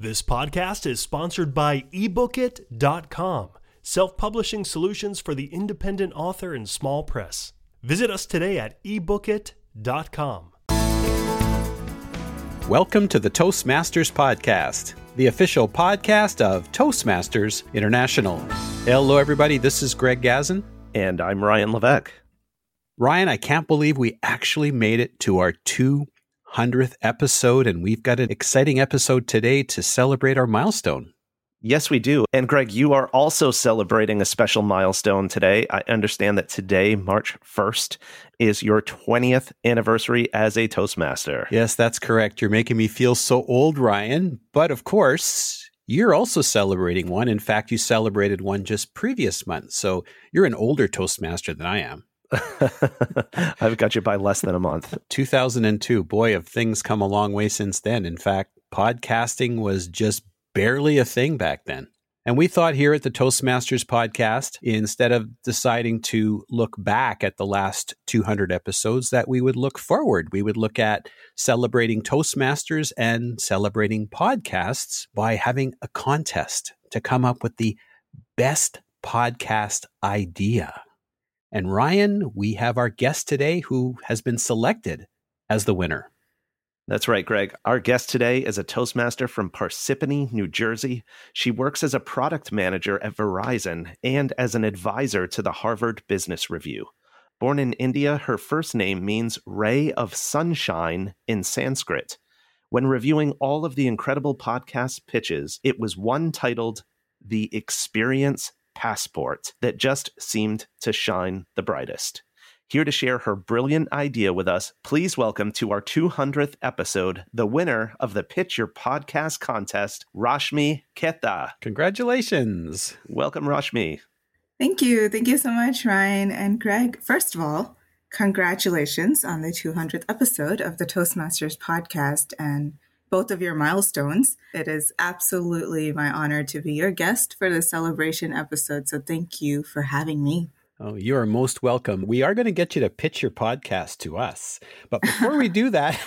This podcast is sponsored by ebookit.com, self publishing solutions for the independent author and small press. Visit us today at ebookit.com. Welcome to the Toastmasters Podcast, the official podcast of Toastmasters International. Hello, everybody. This is Greg Gazin. And I'm Ryan Levesque. Ryan, I can't believe we actually made it to our 200th episode, and we've got an exciting episode today to celebrate our milestone. Yes, we do. And Greg, you are also celebrating a special milestone today. I understand that today, March 1st, is your 20th anniversary as a Toastmaster. Yes, that's correct. You're making me feel so old, Ryan. But of course, you're also celebrating one. In fact, you celebrated one just previous month. So you're an older Toastmaster than I am. I've got you by less than a month. 2002. Boy, have things come a long way since then. In fact, podcasting was just barely a thing back then. And we thought here at the Toastmasters podcast, instead of deciding to look back at the last 200 episodes, that we would look forward. We would look at celebrating Toastmasters and celebrating podcasts by having a contest to come up with the best podcast idea. And Ryan, we have our guest today who has been selected as the winner. That's right, Greg. Our guest today is a Toastmaster from Parsippany, New Jersey. She works as a product manager at Verizon and as an advisor to the Harvard Business Review. Born in India, her first name means ray of sunshine in Sanskrit. When reviewing all of the incredible podcast pitches, it was one titled The Experience Passport that just seemed to shine the brightest. Here to share her brilliant idea with us, please welcome to our 200th episode the winner of the Pitch Your Podcast contest, Rashmi Ketha. Congratulations. Welcome, Rashmi. Thank you. Thank you so much, Ryan and Greg. First of all, congratulations on the 200th episode of the Toastmasters podcast and both of your milestones. It is absolutely my honor to be your guest for the celebration episode. So thank you for having me. Oh, you are most welcome. We are going to get you to pitch your podcast to us. But before we do that,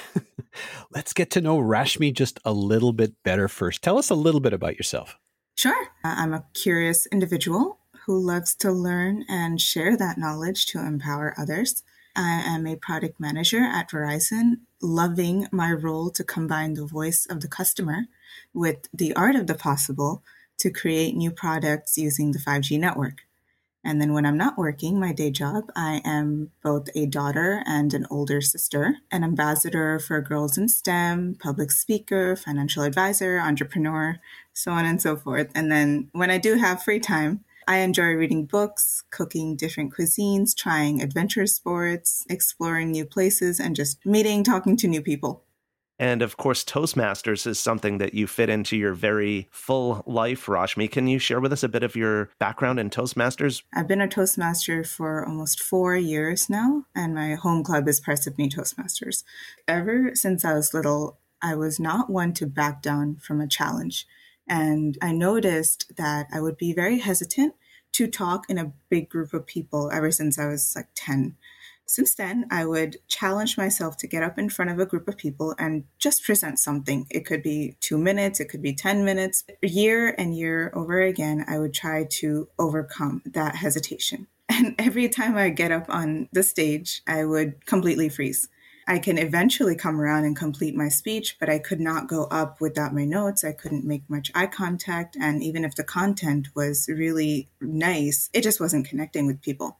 let's get to know Rashmi just a little bit better first. Tell us a little bit about yourself. Sure. Uh, I'm a curious individual who loves to learn and share that knowledge to empower others. I am a product manager at Verizon, loving my role to combine the voice of the customer with the art of the possible to create new products using the 5G network. And then when I'm not working my day job, I am both a daughter and an older sister, an ambassador for Girls in STEM, public speaker, financial advisor, entrepreneur, so on and so forth. And then when I do have free time, I enjoy reading books, cooking different cuisines, trying adventure sports, exploring new places, and just meeting, talking to new people. And of course, Toastmasters is something that you fit into your very full life, Rashmi. Can you share with us a bit of your background in Toastmasters? I've been a Toastmaster for almost four years now, and my home club is Parsippany Toastmasters. Ever since I was little, I was not one to back down from a challenge. And I noticed that I would be very hesitant to talk in a big group of people ever since I was like 10. Since then, I would challenge myself to get up in front of a group of people and just present something. It could be two minutes, it could be 10 minutes. Year and year over again, I would try to overcome that hesitation. And every time I get up on the stage, I would completely freeze. I can eventually come around and complete my speech, but I could not go up without my notes. I couldn't make much eye contact. And even if the content was really nice, it just wasn't connecting with people.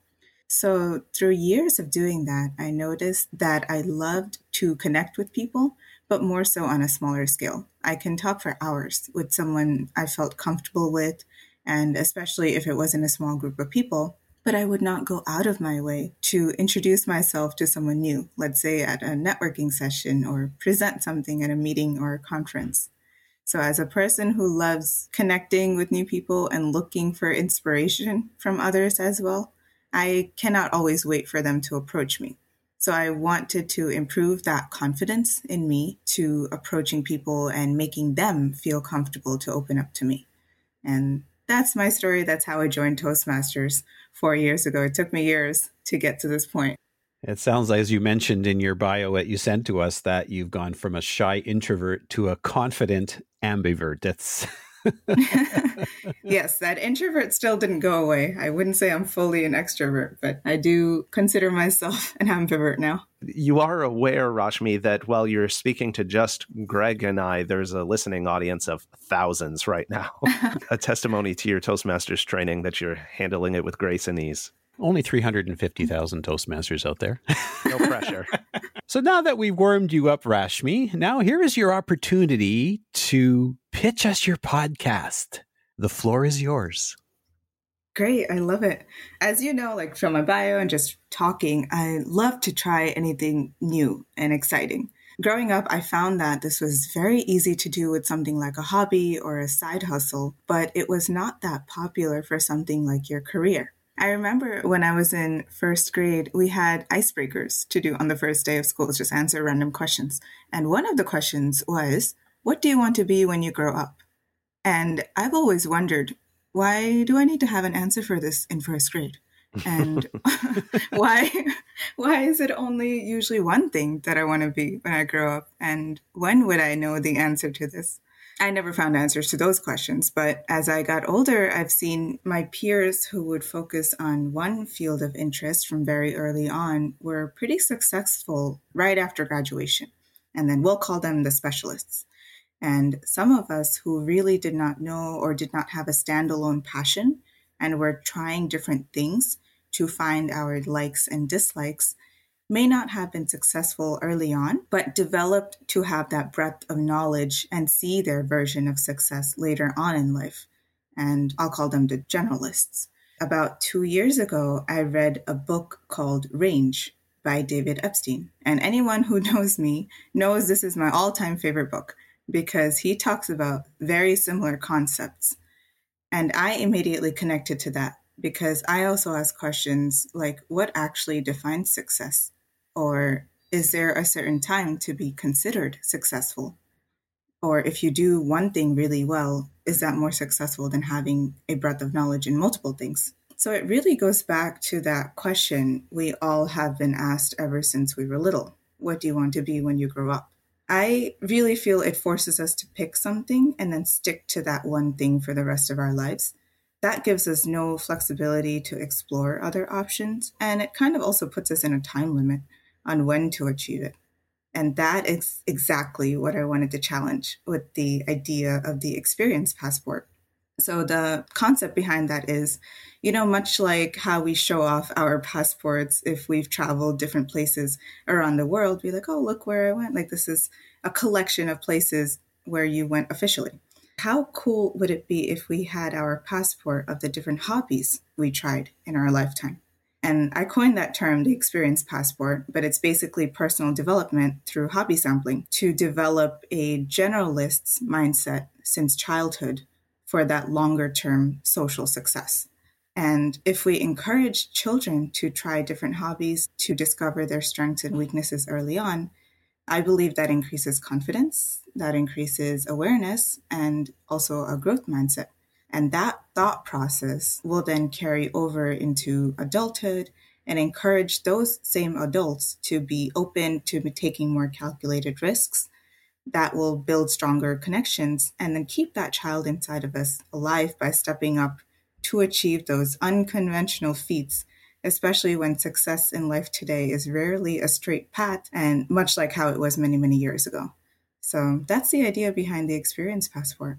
So, through years of doing that, I noticed that I loved to connect with people, but more so on a smaller scale. I can talk for hours with someone I felt comfortable with, and especially if it wasn't a small group of people, but I would not go out of my way to introduce myself to someone new, let's say at a networking session or present something at a meeting or a conference. So, as a person who loves connecting with new people and looking for inspiration from others as well, I cannot always wait for them to approach me. So I wanted to improve that confidence in me to approaching people and making them feel comfortable to open up to me. And that's my story. That's how I joined Toastmasters four years ago. It took me years to get to this point. It sounds like, as you mentioned in your bio that you sent to us, that you've gone from a shy introvert to a confident ambivert. That's yes, that introvert still didn't go away. I wouldn't say I'm fully an extrovert, but I do consider myself an ambivert now. You are aware, Rashmi, that while you're speaking to just Greg and I, there's a listening audience of thousands right now. a testimony to your Toastmasters training that you're handling it with grace and ease. Only 350,000 Toastmasters out there. no pressure. So now that we've warmed you up, Rashmi, now here is your opportunity to pitch us your podcast. The floor is yours. Great. I love it. As you know, like from my bio and just talking, I love to try anything new and exciting. Growing up, I found that this was very easy to do with something like a hobby or a side hustle, but it was not that popular for something like your career. I remember when I was in first grade, we had icebreakers to do on the first day of school, just answer random questions. And one of the questions was, What do you want to be when you grow up? And I've always wondered, why do I need to have an answer for this in first grade? and why why is it only usually one thing that I want to be when I grow up? And when would I know the answer to this? I never found answers to those questions, but as I got older, I've seen my peers who would focus on one field of interest from very early on were pretty successful right after graduation. And then we'll call them the specialists. And some of us who really did not know or did not have a standalone passion and were trying different things to find our likes and dislikes may not have been successful early on, but developed to have that breadth of knowledge and see their version of success later on in life. And I'll call them the generalists. About two years ago, I read a book called Range by David Epstein. And anyone who knows me knows this is my all time favorite book because he talks about very similar concepts. And I immediately connected to that because I also ask questions like what actually defines success? Or is there a certain time to be considered successful? Or if you do one thing really well, is that more successful than having a breadth of knowledge in multiple things? So it really goes back to that question we all have been asked ever since we were little What do you want to be when you grow up? I really feel it forces us to pick something and then stick to that one thing for the rest of our lives. That gives us no flexibility to explore other options, and it kind of also puts us in a time limit on when to achieve it. And that is exactly what I wanted to challenge with the idea of the experience passport. So, the concept behind that is, you know, much like how we show off our passports if we've traveled different places around the world, be like, oh, look where I went. Like, this is a collection of places where you went officially. How cool would it be if we had our passport of the different hobbies we tried in our lifetime? And I coined that term the experience passport, but it's basically personal development through hobby sampling to develop a generalist's mindset since childhood for that longer term social success. And if we encourage children to try different hobbies to discover their strengths and weaknesses early on, I believe that increases confidence, that increases awareness, and also a growth mindset. And that thought process will then carry over into adulthood and encourage those same adults to be open to taking more calculated risks that will build stronger connections and then keep that child inside of us alive by stepping up to achieve those unconventional feats, especially when success in life today is rarely a straight path and much like how it was many, many years ago. So that's the idea behind the experience passport.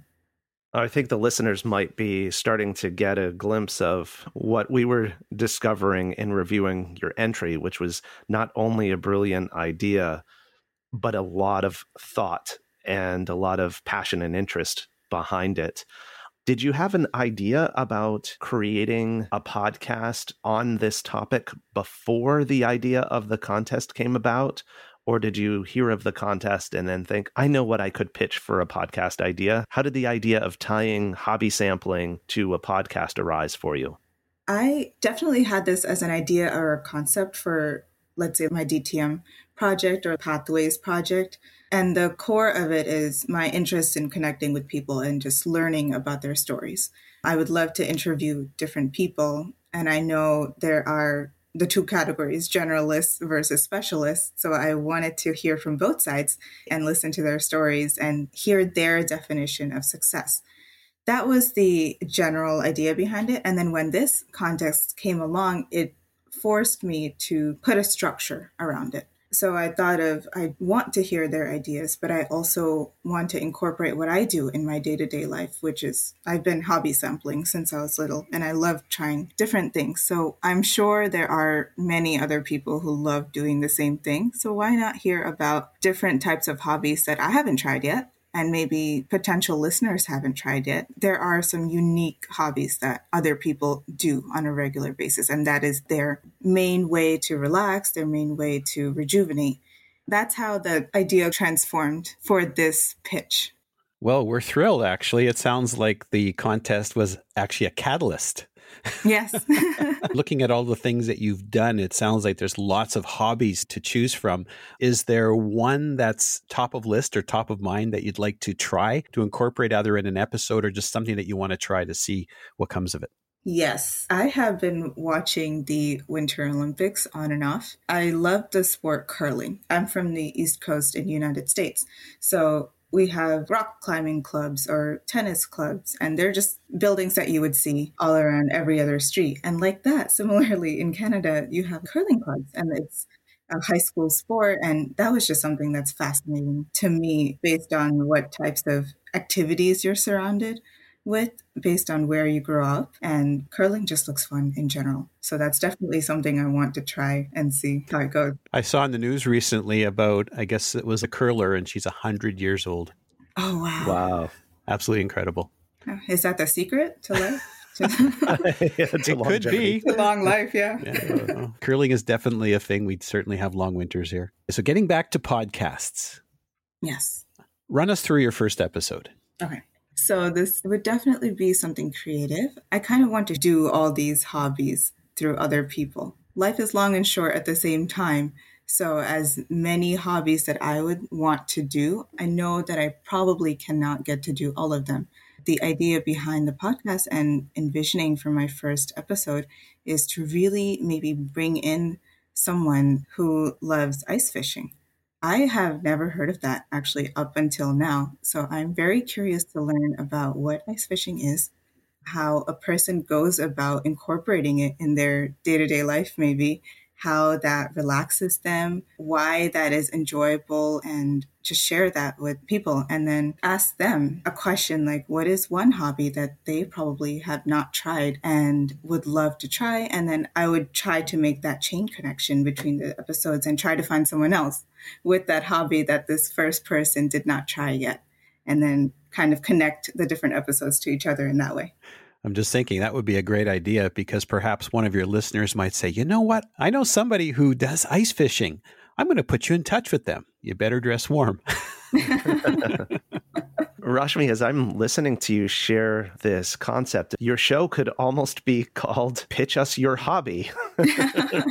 I think the listeners might be starting to get a glimpse of what we were discovering in reviewing your entry, which was not only a brilliant idea, but a lot of thought and a lot of passion and interest behind it. Did you have an idea about creating a podcast on this topic before the idea of the contest came about? Or did you hear of the contest and then think, I know what I could pitch for a podcast idea? How did the idea of tying hobby sampling to a podcast arise for you? I definitely had this as an idea or a concept for, let's say, my DTM project or Pathways project. And the core of it is my interest in connecting with people and just learning about their stories. I would love to interview different people. And I know there are the two categories, generalists versus specialists. So I wanted to hear from both sides and listen to their stories and hear their definition of success. That was the general idea behind it. And then when this context came along, it forced me to put a structure around it. So I thought of, I want to hear their ideas, but I also want to incorporate what I do in my day to day life, which is I've been hobby sampling since I was little and I love trying different things. So I'm sure there are many other people who love doing the same thing. So why not hear about different types of hobbies that I haven't tried yet? And maybe potential listeners haven't tried yet, there are some unique hobbies that other people do on a regular basis. And that is their main way to relax, their main way to rejuvenate. That's how the idea transformed for this pitch. Well, we're thrilled, actually. It sounds like the contest was actually a catalyst Yes. Looking at all the things that you've done, it sounds like there's lots of hobbies to choose from. Is there one that's top of list or top of mind that you'd like to try to incorporate either in an episode or just something that you want to try to see what comes of it? Yes, I have been watching the Winter Olympics on and off. I love the sport curling. I'm from the East Coast in the United States. So we have rock climbing clubs or tennis clubs, and they're just buildings that you would see all around every other street. And like that, similarly in Canada, you have curling clubs, and it's a high school sport. And that was just something that's fascinating to me based on what types of activities you're surrounded with based on where you grew up. And curling just looks fun in general. So that's definitely something I want to try and see how it goes. I saw in the news recently about, I guess it was a curler, and she's 100 years old. Oh, wow. Wow. Absolutely incredible. Is that the secret to life? yeah, it could be a long life, yeah. yeah curling is definitely a thing. We certainly have long winters here. So, getting back to podcasts. Yes. Run us through your first episode. Okay. So this would definitely be something creative. I kind of want to do all these hobbies through other people. Life is long and short at the same time. So, as many hobbies that I would want to do, I know that I probably cannot get to do all of them. The idea behind the podcast and envisioning for my first episode is to really maybe bring in someone who loves ice fishing I have never heard of that actually up until now. So I'm very curious to learn about what ice fishing is, how a person goes about incorporating it in their day to day life, maybe, how that relaxes them, why that is enjoyable, and just share that with people. And then ask them a question like, what is one hobby that they probably have not tried and would love to try? And then I would try to make that chain connection between the episodes and try to find someone else with that hobby that this first person did not try yet. And then kind of connect the different episodes to each other in that way. I'm just thinking that would be a great idea because perhaps one of your listeners might say, you know what? I know somebody who does ice fishing. I'm going to put you in touch with them. You better dress warm. Rashmi, as I'm listening to you share this concept, your show could almost be called Pitch Us Your Hobby,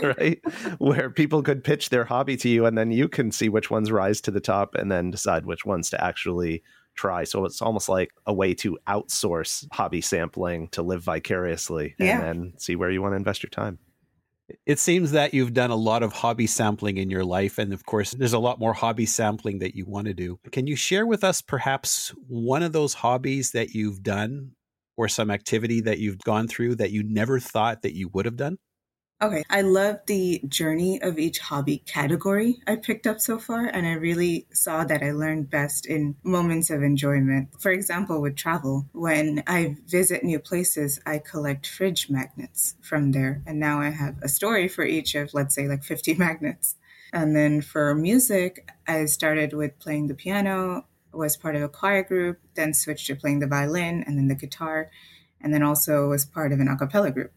right? Where people could pitch their hobby to you and then you can see which ones rise to the top and then decide which ones to actually try. So it's almost like a way to outsource hobby sampling to live vicariously yeah. and then see where you want to invest your time. It seems that you've done a lot of hobby sampling in your life. And of course, there's a lot more hobby sampling that you want to do. Can you share with us perhaps one of those hobbies that you've done or some activity that you've gone through that you never thought that you would have done? Okay, I love the journey of each hobby category I picked up so far, and I really saw that I learned best in moments of enjoyment. For example, with travel, when I visit new places, I collect fridge magnets from there, and now I have a story for each of, let's say, like 50 magnets. And then for music, I started with playing the piano, was part of a choir group, then switched to playing the violin and then the guitar, and then also was part of an a cappella group.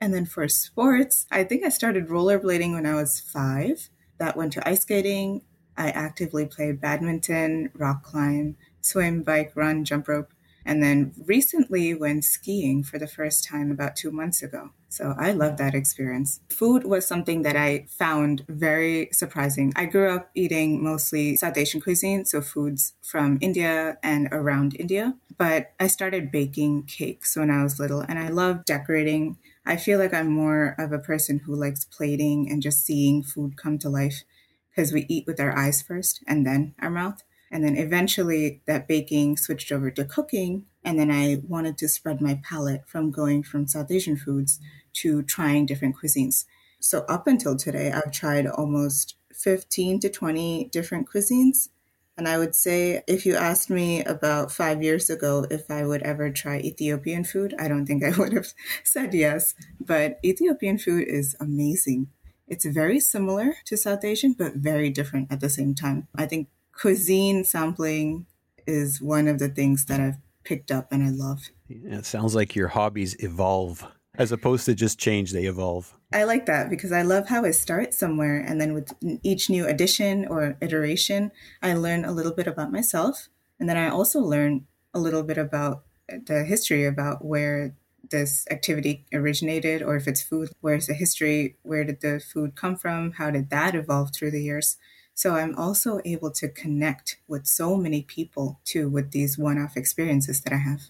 And then for sports, I think I started rollerblading when I was five. That went to ice skating. I actively played badminton, rock climb, swim, bike, run, jump rope. And then recently went skiing for the first time about two months ago. So I love that experience. Food was something that I found very surprising. I grew up eating mostly South Asian cuisine, so foods from India and around India. But I started baking cakes when I was little, and I love decorating I feel like I'm more of a person who likes plating and just seeing food come to life because we eat with our eyes first and then our mouth. And then eventually that baking switched over to cooking. And then I wanted to spread my palate from going from South Asian foods to trying different cuisines. So up until today, I've tried almost 15 to 20 different cuisines. And I would say if you asked me about five years ago if I would ever try Ethiopian food, I don't think I would have said yes. But Ethiopian food is amazing. It's very similar to South Asian, but very different at the same time. I think cuisine sampling is one of the things that I've picked up and I love. Yeah, it sounds like your hobbies evolve as opposed to just change, they evolve. I like that because I love how it starts somewhere. And then with each new addition or iteration, I learn a little bit about myself. And then I also learn a little bit about the history about where this activity originated or if it's food, where's the history? Where did the food come from? How did that evolve through the years? So I'm also able to connect with so many people too with these one off experiences that I have.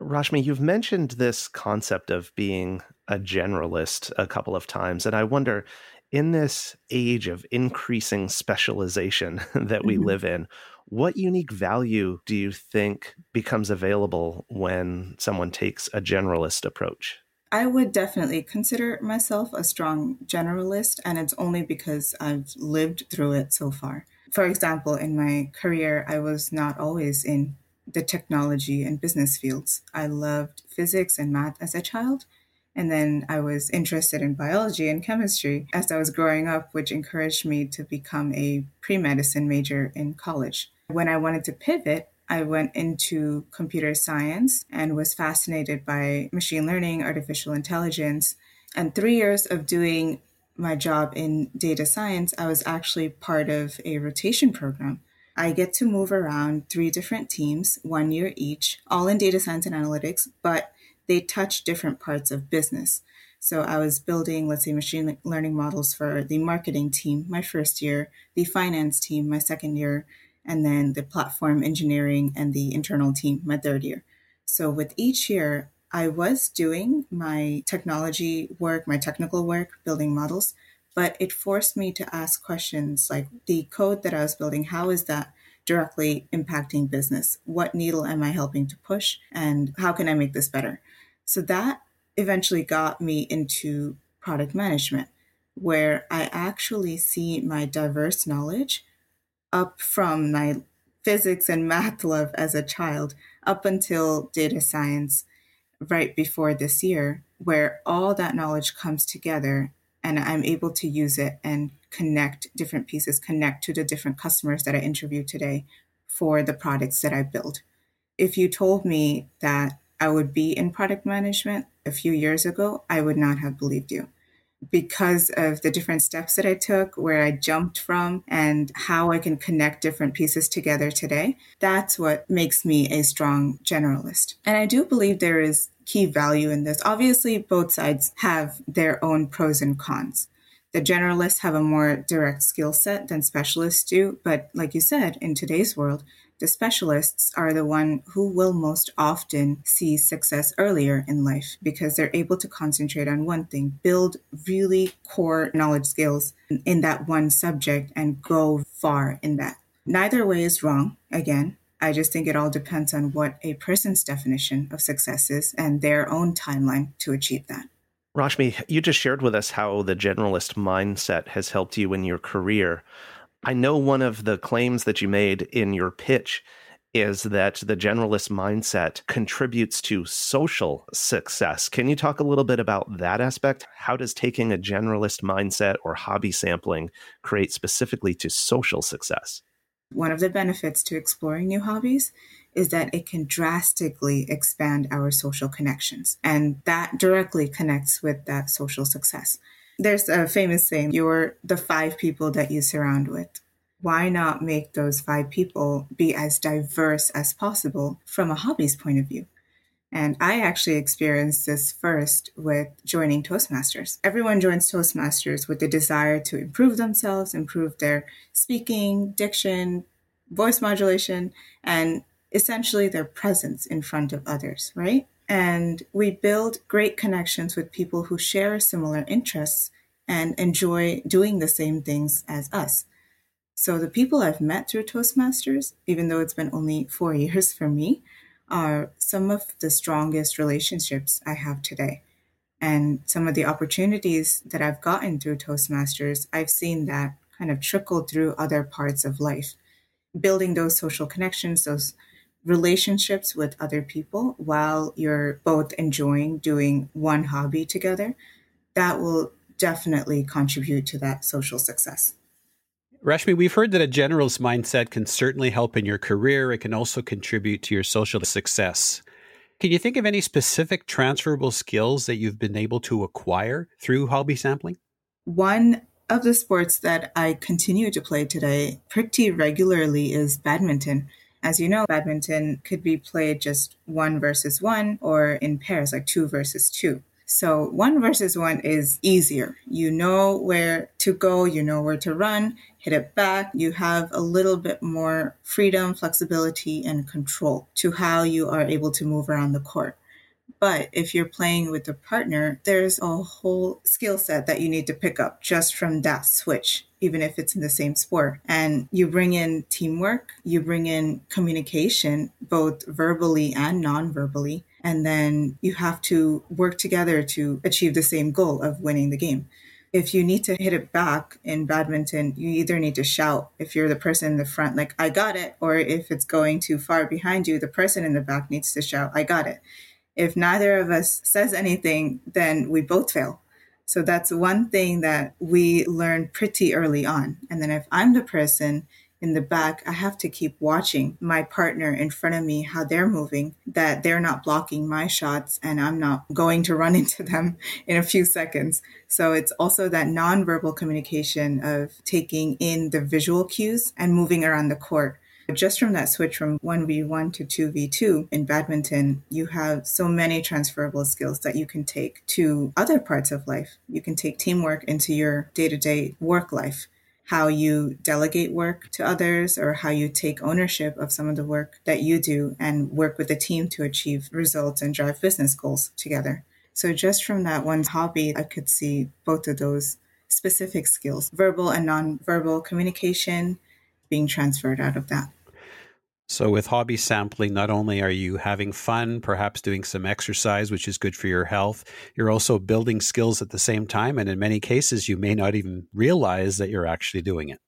Rashmi, you've mentioned this concept of being a generalist a couple of times. And I wonder, in this age of increasing specialization that we mm-hmm. live in, what unique value do you think becomes available when someone takes a generalist approach? I would definitely consider myself a strong generalist, and it's only because I've lived through it so far. For example, in my career, I was not always in the technology and business fields. I loved physics and math as a child. And then I was interested in biology and chemistry as I was growing up, which encouraged me to become a pre medicine major in college. When I wanted to pivot, I went into computer science and was fascinated by machine learning, artificial intelligence. And three years of doing my job in data science, I was actually part of a rotation program I get to move around three different teams, one year each, all in data science and analytics, but they touch different parts of business. So I was building, let's say, machine learning models for the marketing team my first year, the finance team my second year, and then the platform engineering and the internal team my third year. So with each year, I was doing my technology work, my technical work, building models, but it forced me to ask questions like the code that I was building, how is that directly impacting business? What needle am I helping to push? And how can I make this better? So that eventually got me into product management, where I actually see my diverse knowledge up from my physics and math love as a child up until data science right before this year, where all that knowledge comes together and I'm able to use it and connect different pieces, connect to the different customers that I interview today for the products that I build. If you told me that I would be in product management a few years ago, I would not have believed you because of the different steps that I took, where I jumped from, and how I can connect different pieces together today. That's what makes me a strong generalist. And I do believe there is key value in this. Obviously, both sides have their own pros and cons. The generalists have a more direct skill set than specialists do, but like you said, in today's world, the specialists are the one who will most often see success earlier in life because they're able to concentrate on one thing, build really core knowledge skills in that one subject and go far in that. Neither way is wrong. Again, I just think it all depends on what a person's definition of success is and their own timeline to achieve that. Rashmi, you just shared with us how the generalist mindset has helped you in your career. I know one of the claims that you made in your pitch is that the generalist mindset contributes to social success. Can you talk a little bit about that aspect? How does taking a generalist mindset or hobby sampling create specifically to social success? One of the benefits to exploring new hobbies is that it can drastically expand our social connections. And that directly connects with that social success. There's a famous saying, you're the five people that you surround with. Why not make those five people be as diverse as possible from a hobby's point of view? And I actually experienced this first with joining Toastmasters. Everyone joins Toastmasters with the desire to improve themselves, improve their speaking, diction, voice modulation, and essentially their presence in front of others, right? And we build great connections with people who share similar interests and enjoy doing the same things as us. So the people I've met through Toastmasters, even though it's been only four years for me, are some of the strongest relationships I have today. And some of the opportunities that I've gotten through Toastmasters, I've seen that kind of trickle through other parts of life. Building those social connections, those relationships with other people while you're both enjoying doing one hobby together, that will definitely contribute to that social success. Rashmi, we've heard that a generalist mindset can certainly help in your career. It can also contribute to your social success. Can you think of any specific transferable skills that you've been able to acquire through hobby sampling? One of the sports that I continue to play today pretty regularly is badminton. As you know, badminton could be played just one versus one or in pairs, like two versus two. So one versus one is easier. You know where to go, you know where to run, hit it back. You have a little bit more freedom, flexibility, and control to how you are able to move around the court. But if you're playing with a partner, there's a whole skill set that you need to pick up just from that switch, even if it's in the same sport. And you bring in teamwork, you bring in communication, both verbally and non verbally and then you have to work together to achieve the same goal of winning the game. If you need to hit it back in badminton, you either need to shout if you're the person in the front, like, I got it, or if it's going too far behind you, the person in the back needs to shout, I got it. If neither of us says anything, then we both fail. So that's one thing that we learn pretty early on. And then if I'm the person in the back, I have to keep watching my partner in front of me, how they're moving, that they're not blocking my shots and I'm not going to run into them in a few seconds. So it's also that nonverbal communication of taking in the visual cues and moving around the court. Just from that switch from 1v1 to 2v2 in badminton, you have so many transferable skills that you can take to other parts of life. You can take teamwork into your day to day work life how you delegate work to others or how you take ownership of some of the work that you do and work with the team to achieve results and drive business goals together. So, just from that one hobby, I could see both of those specific skills verbal and non-verbal communication being transferred out of that. So, with hobby sampling, not only are you having fun, perhaps doing some exercise, which is good for your health, you're also building skills at the same time. And in many cases, you may not even realize that you're actually doing it.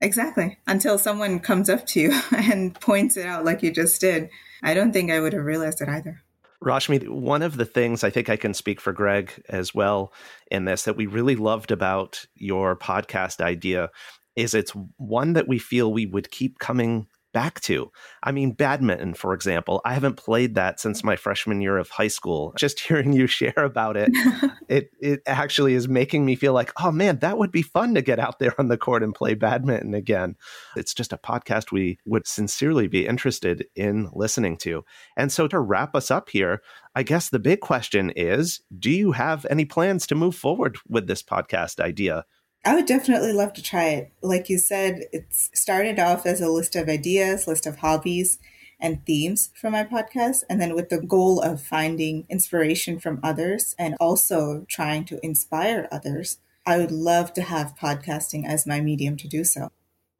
Exactly. Until someone comes up to you and points it out, like you just did. I don't think I would have realized it either. Rashmi, one of the things I think I can speak for Greg as well in this that we really loved about your podcast idea is it's one that we feel we would keep coming back to. I mean, badminton, for example, I haven't played that since my freshman year of high school. Just hearing you share about it, it it actually is making me feel like, oh man, that would be fun to get out there on the court and play badminton again. It's just a podcast we would sincerely be interested in listening to. And so to wrap us up here, I guess the big question is, do you have any plans to move forward with this podcast idea? I would definitely love to try it. Like you said, it started off as a list of ideas, list of hobbies and themes for my podcast. And then with the goal of finding inspiration from others and also trying to inspire others, I would love to have podcasting as my medium to do so.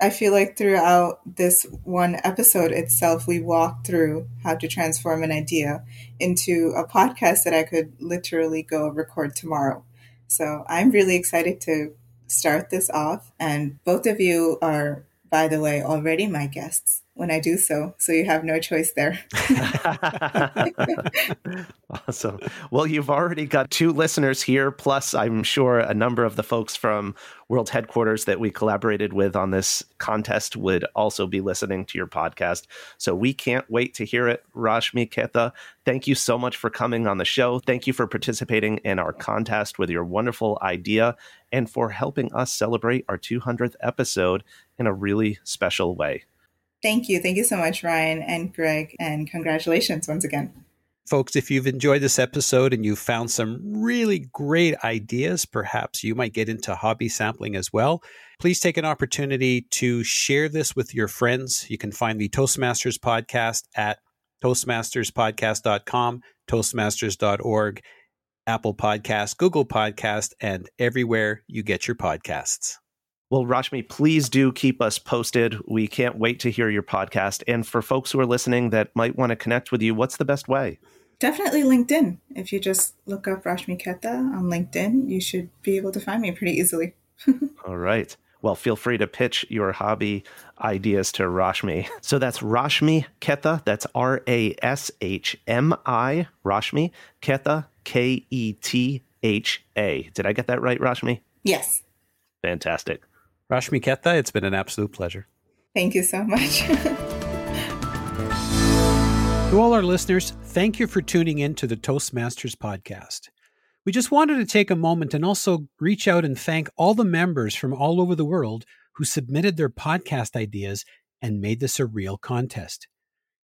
I feel like throughout this one episode itself, we walked through how to transform an idea into a podcast that I could literally go record tomorrow. So I'm really excited to start this off. And both of you are, by the way, already my guests when I do so. So you have no choice there. awesome. Well, you've already got two listeners here, plus, I'm sure a number of the folks from World Headquarters that we collaborated with on this contest would also be listening to your podcast. So we can't wait to hear it. Rashmi Ketha, thank you so much for coming on the show. Thank you for participating in our contest with your wonderful idea and for helping us celebrate our 200th episode in a really special way. Thank you. Thank you so much, Ryan and Greg, and congratulations once again. Folks, if you've enjoyed this episode and you've found some really great ideas, perhaps you might get into hobby sampling as well. Please take an opportunity to share this with your friends. You can find the Toastmasters podcast at toastmasterspodcast.com, toastmasters.org, Apple Podcast, Google Podcast, and everywhere you get your podcasts. Well, Rashmi, please do keep us posted. We can't wait to hear your podcast. And for folks who are listening that might want to connect with you, what's the best way? Definitely LinkedIn. If you just look up Rashmi Ketha on LinkedIn, you should be able to find me pretty easily. All right. Well, feel free to pitch your hobby ideas to Rashmi. So that's Rashmi Ketha. That's R A S H M I, Rashmi Ketha, K E T H A. Did I get that right, Rashmi? Yes. Fantastic. Rashmi Ketha, it's been an absolute pleasure. Thank you so much. to all our listeners, thank you for tuning in to the Toastmasters podcast. We just wanted to take a moment and also reach out and thank all the members from all over the world who submitted their podcast ideas and made this a real contest.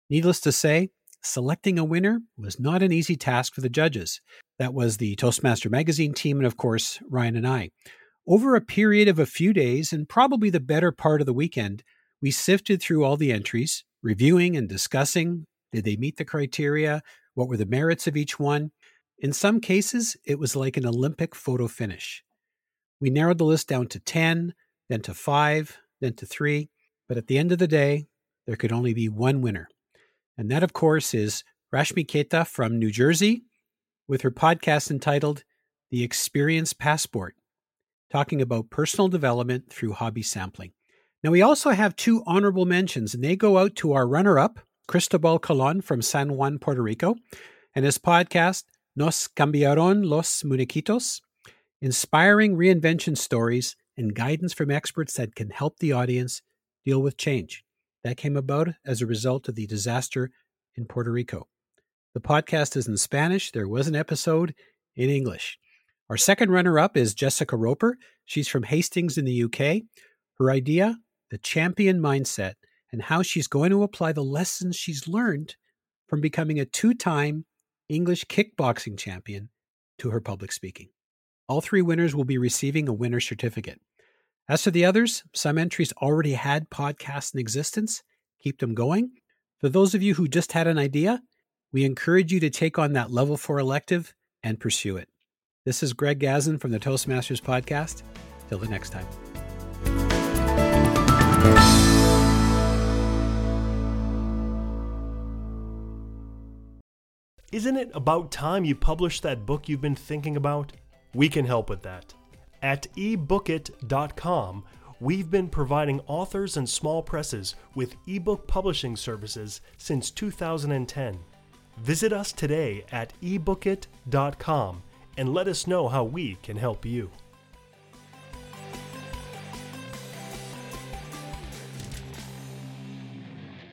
Needless to say, selecting a winner was not an easy task for the judges. That was the Toastmaster Magazine team and, of course, Ryan and I. Over a period of a few days and probably the better part of the weekend, we sifted through all the entries, reviewing and discussing did they meet the criteria? What were the merits of each one? In some cases, it was like an Olympic photo finish. We narrowed the list down to 10, then to 5, then to 3, but at the end of the day, there could only be one winner. And that, of course, is Rashmi Ketha from New Jersey with her podcast entitled The Experience Passport talking about personal development through hobby sampling. Now, we also have two honorable mentions, and they go out to our runner up, Cristobal Colon from San Juan, Puerto Rico, and his podcast, Nos Cambiaron los Muñequitos, inspiring reinvention stories and guidance from experts that can help the audience deal with change. That came about as a result of the disaster in Puerto Rico. The podcast is in Spanish. There was an episode in English. Our second runner up is Jessica Roper. She's from Hastings in the UK. Her idea, the champion mindset, and how she's going to apply the lessons she's learned from becoming a two time English kickboxing champion to her public speaking. All three winners will be receiving a winner certificate. As for the others, some entries already had podcasts in existence. Keep them going. For those of you who just had an idea, we encourage you to take on that level four elective and pursue it. This is Greg Gazin from the Toastmasters Podcast. Till the next time. Isn't it about time you published that book you've been thinking about? We can help with that. At ebookit.com, we've been providing authors and small presses with ebook publishing services since 2010. Visit us today at ebookit.com and let us know how we can help you.